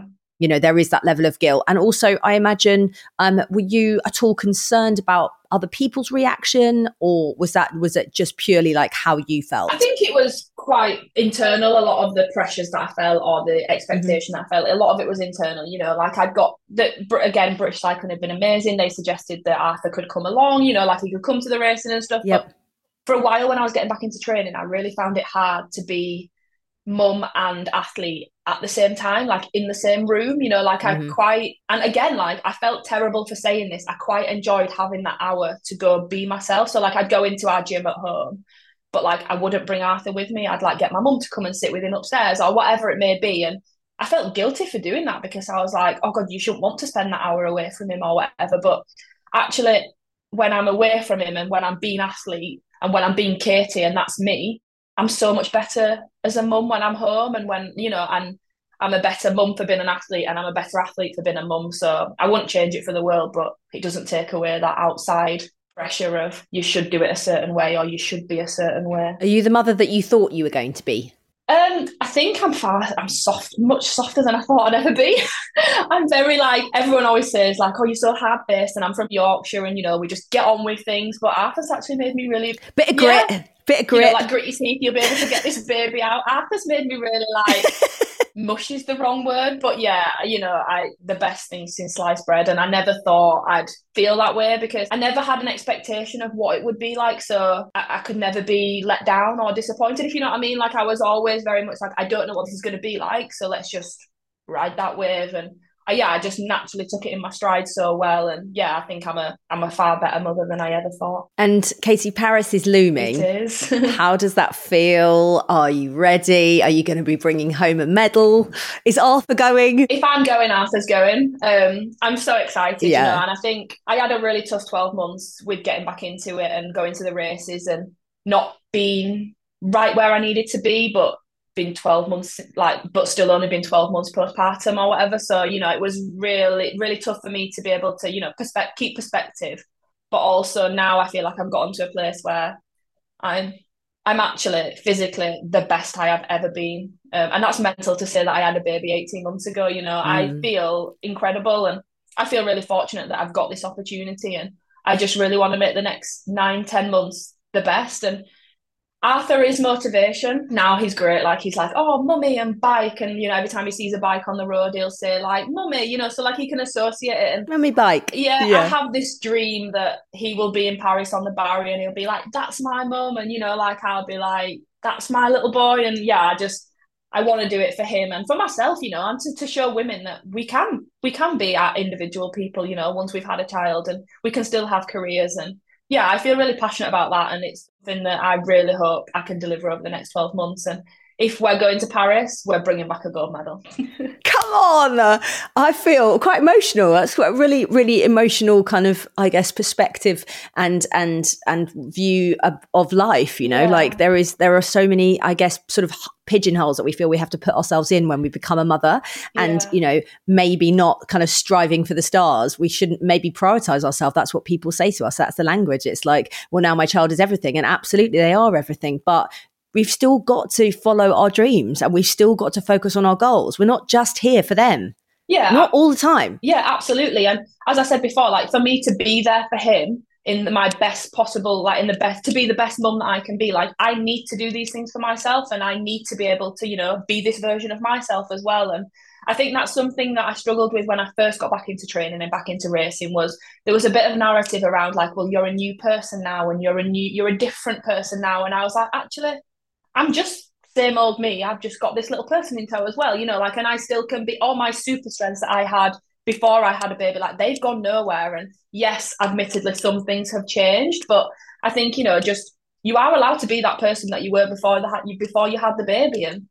You know, there is that level of guilt, and also, I imagine, um, were you at all concerned about other people's reaction, or was that was it just purely like how you felt? I think it was quite internal. A lot of the pressures that I felt, or the expectation that I felt, a lot of it was internal. You know, like I'd got that again. British cycling had been amazing. They suggested that Arthur could come along. You know, like he could come to the racing and stuff. Yep. But for a while, when I was getting back into training, I really found it hard to be mum and athlete at the same time, like in the same room. You know, like Mhm. I quite and again, like I felt terrible for saying this. I quite enjoyed having that hour to go be myself. So like I'd go into our gym at home but like I wouldn't bring Arthur with me. I'd like get my mum to come and sit with him upstairs or whatever it may be. And I felt guilty for doing that because I was like, oh God, you shouldn't want to spend that hour away from him or whatever. But actually, when I'm away from him and when I'm being athlete and when I'm being Katy and that's me, I'm so much better as a mum when I'm home and when, you know, and I'm a better mum for being an athlete and I'm a better athlete for being a mum. So I wouldn't change it for the world, but it doesn't take away that outside pressure of you should do it a certain way or you should be a certain way. Are you the mother that you thought you were going to be? Um, I think I'm far. I'm soft, much softer than I thought I'd ever be. I'm very like everyone always says, like, "Oh, you're so hard faced," and I'm from Yorkshire, and you know, we just get on with things. But Arthur's actually made me really, Bit of Yeah. Grit, bit of you grit. know, like gritty teeth. You'll be able to get this baby out. Arthur's made me really like. mush is the wrong word, but yeah, you know, I the best thing since sliced bread, and I never thought I'd feel that way because I never had an expectation of what it would be like, so I, I could never be let down or disappointed, if you know what I mean. Like I was always very much like, I don't know what this is going to be like, so let's just ride that wave and. Uh, yeah, I just naturally took it in my stride so well, and yeah, I think I'm a I'm a far better mother than I ever thought. and Katy Paris is looming. It is. How does that feel? Are you ready? Are you going to be bringing home a medal? Is Arthur going? if I'm going, Arthur's going. Um, I'm so excited, Yeah. you know, and I think I had a really tough 12 months with getting back into it and going to the races and not being right where I needed to be, but been 12 months like but still only been 12 months postpartum or whatever so you know it was really really tough for me to be able to you know perspe- keep perspective but also now I feel like I've gotten to a place where I'm I'm actually physically the best I have ever been. Um, and that's mental to say that I had a baby 18 months ago. You know, I Mm. feel incredible and I feel really fortunate that I've got this opportunity. And I just really want to make the next nine ten months the best. And Arthur is motivation. Now he's great. Like he's like, oh, mummy and bike. And, you know, every time he sees a bike on the road, he'll say, like, mummy, you know, so like he can associate it. And Mummy bike. yeah, Yeah. I have this dream that he will be in Paris on the barrier and he'll be like, "That's my mum," and you know, like I'll be like, "That's my little boy," and yeah, I just I want to do it for him and for myself, you know, and to, to show women that we can we can be our individual people, you know, once we've had a child and we can still have careers and yeah, I feel really passionate about that and it's something that I really hope I can deliver over the next 12 months and if we're going to Paris, we're bringing back a gold medal. Come on. I feel quite emotional. That's a really, really emotional kind of, I guess, perspective and and and view of, of life. You know, Yeah. like there is there are so many, I guess, sort of pigeonholes that we feel we have to put ourselves in when we become a mother, and Yeah. you know, maybe not kind of striving for the stars. We shouldn't maybe prioritize ourselves. That's what people say to us. That's the language. It's like, well, now my child is everything, and absolutely they are everything, but we've still got to follow our dreams and we've still got to focus on our goals. We're not just here for them, Yeah, not all the time. Yeah, absolutely. And as I said before, like for me to be there for him in my best possible, like in the best, to be the best mum that I can be, like I need to do these things for myself and I need to be able to, you know, be this version of myself as well. And I think that's something that I struggled with when I first got back into training and back into racing was there was a bit of narrative around like, well, you're a new person now and you're a new, you're a different person now. And I was like, actually, I'm just same old me. I've just got this little person in tow as well, you know, like, and I still can be all my super strengths that I had before I had a baby, like they've gone nowhere. And yes, admittedly, some things have changed, but I think, you know, just you are allowed to be that person that you were before the you before you had the baby. And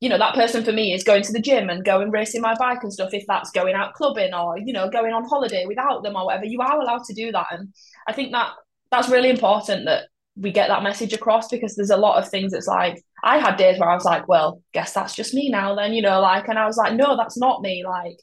you know, that person for me is going to the gym and going racing my bike and stuff. If that's going out clubbing or, you know, going on holiday without them or whatever, you are allowed to do that. And I think that that's really important that we get that message across because there's a lot of things that's like I had days where I was like, well, guess that's just me now then, you know, like and I was like, no, that's not me. Like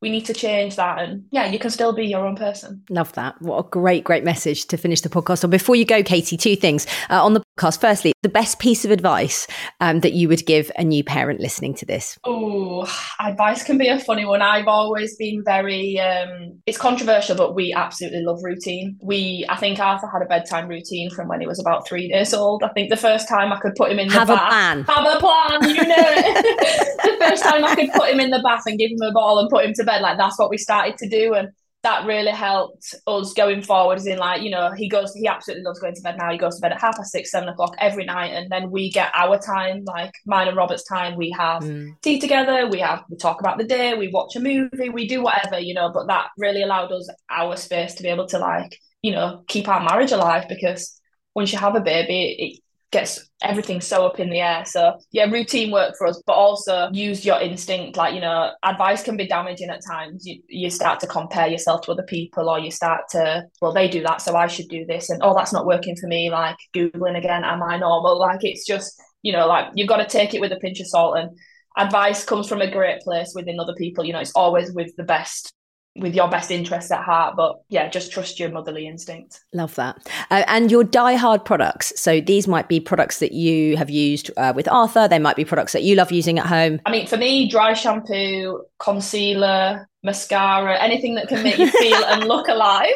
we need to change that. And yeah you can still be your own person. Love that. What a great great message to finish the podcast on. Before you go Katy two things. Uh, on the podcast. Firstly the best piece of advice um, that you would give a new parent listening to this? Oh advice can be a funny one. I've always been very um, it's controversial but we absolutely love routine. We i think arthur had a bedtime routine from when he was about three years old. I think the first time i could put him in the have bath, a plan. Have a plan you know. It the first time i could put him in the bath and give him a ball and put him to bed like that's what we started to do and that really helped us going forward is in like you know he goes he absolutely loves going to bed now he goes to bed at half past six seven o'clock every night and then we get our time like mine and robert's time we have mm. tea together we have we talk about the day we watch a movie we do whatever you know but that really allowed us our space to be able to like you know keep our marriage alive because once you have a baby it, gets everything so up in the air. So yeah, routine work for us, but also use your instinct. Like, you know, advice can be damaging at times. You you start to compare yourself to other people or you start to, well, they do that, so I should do this. And oh, that's not working for me. Like Googling again, am I normal? Like it's just, you know, like you've got to take it with a pinch of salt and advice comes from a great place within other people. You know, it's always with the best with your best interests at heart. But yeah, just trust your motherly instinct. Love that. Uh, and your die-hard products. So these might be products that you have used uh, with Arthur. They might be products that you love using at home. I mean, for me, dry shampoo, concealer, mascara, anything that can make you feel and look alive.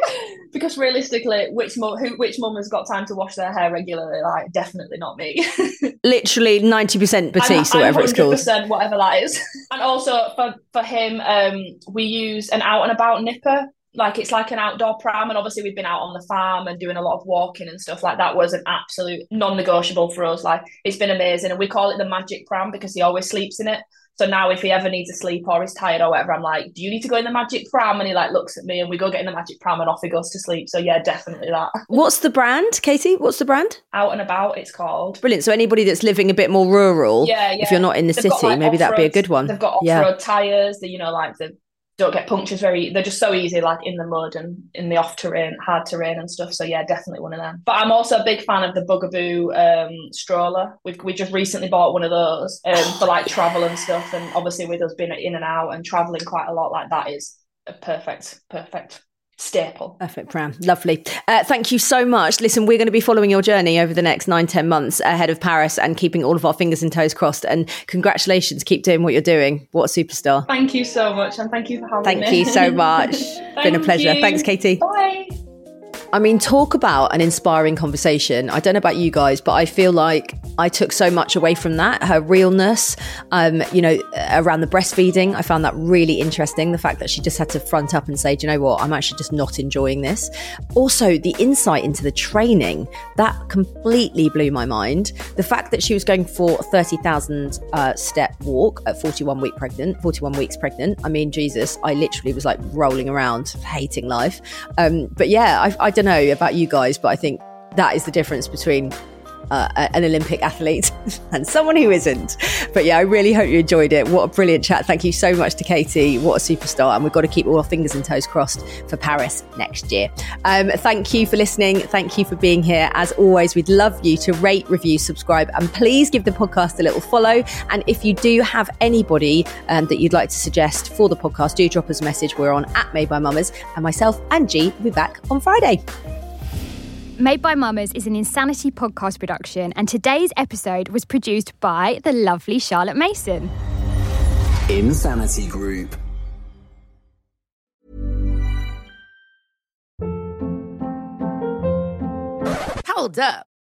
Because realistically, which mom, who which mum has got time to wash their hair regularly? Like, definitely not me. Literally ninety percent Batiste, or whatever it's called. Whatever that is. And also for for him, um, we use an out and about nipper like it's like an outdoor pram and obviously we've been out on the farm and doing a lot of walking and stuff like that was an absolute non-negotiable for us like it's been amazing and we call it the magic pram because he always sleeps in it so now if he ever needs a sleep or is tired or whatever, I'm like, do you need to go in the magic pram? And he like looks at me and we go get in the magic pram and off he goes to sleep. So yeah, definitely that. What's the brand, Katy? What's the brand? Out and About, it's called. Brilliant. So anybody that's living a bit more rural, yeah, yeah. if you're not in the they've city, got, like, maybe that'd be a good one. They've got off-road yeah. tyres, the, you know, like the don't get punctures very they're just so easy like in the mud and in the off terrain hard terrain and stuff. So yeah definitely one of them. But i'm also a big fan of the bugaboo um, stroller. We've we just recently bought one of those um, for like travel and stuff. And obviously with us being in and out and traveling quite a lot like that is a perfect perfect staple. Perfect, Pram. Lovely. Uh, thank you so much. Listen, we're going to be following your journey over the next nine, ten months ahead of Paris and keeping all of our fingers and toes crossed. And congratulations. Keep doing what you're doing. What a superstar. Thank you so much. And thank you for having thank me. Thank you so much. Been a pleasure. You. Thanks, Katy. Bye. I mean, talk about an inspiring conversation. I don't know about you guys, but I feel like I took so much away from that. Her realness, um, you know, around the breastfeeding, I found that really interesting. The fact that she just had to front up and say, do you know what, I'm actually just not enjoying this. Also, the insight into the training, that completely blew my mind. The fact that she was going for a 30,000 uh, step walk at 41 week pregnant, 41 weeks pregnant. I mean, Jesus, I literally was like rolling around, hating life. Um, but yeah, I, I don't know about you guys, but I think that is the difference between uh, an Olympic athlete and someone who isn't. But yeah, I really hope you enjoyed it. What a brilliant chat. Thank you so much to Katy. What a superstar. And we've got to keep all our fingers and toes crossed for Paris next year. Um, thank you for listening. Thank you for being here. As always, we'd love you to rate, review, subscribe, and please give the podcast a little follow. And if you do have anybody um, that you'd like to suggest for the podcast, do drop us a message. We're on at Made by Mammas, and myself and G will be back on Friday. Made by Mammas is an Insanity podcast production, and today's episode was produced by the lovely Charlotte Mason. Insanity Group. Hold up.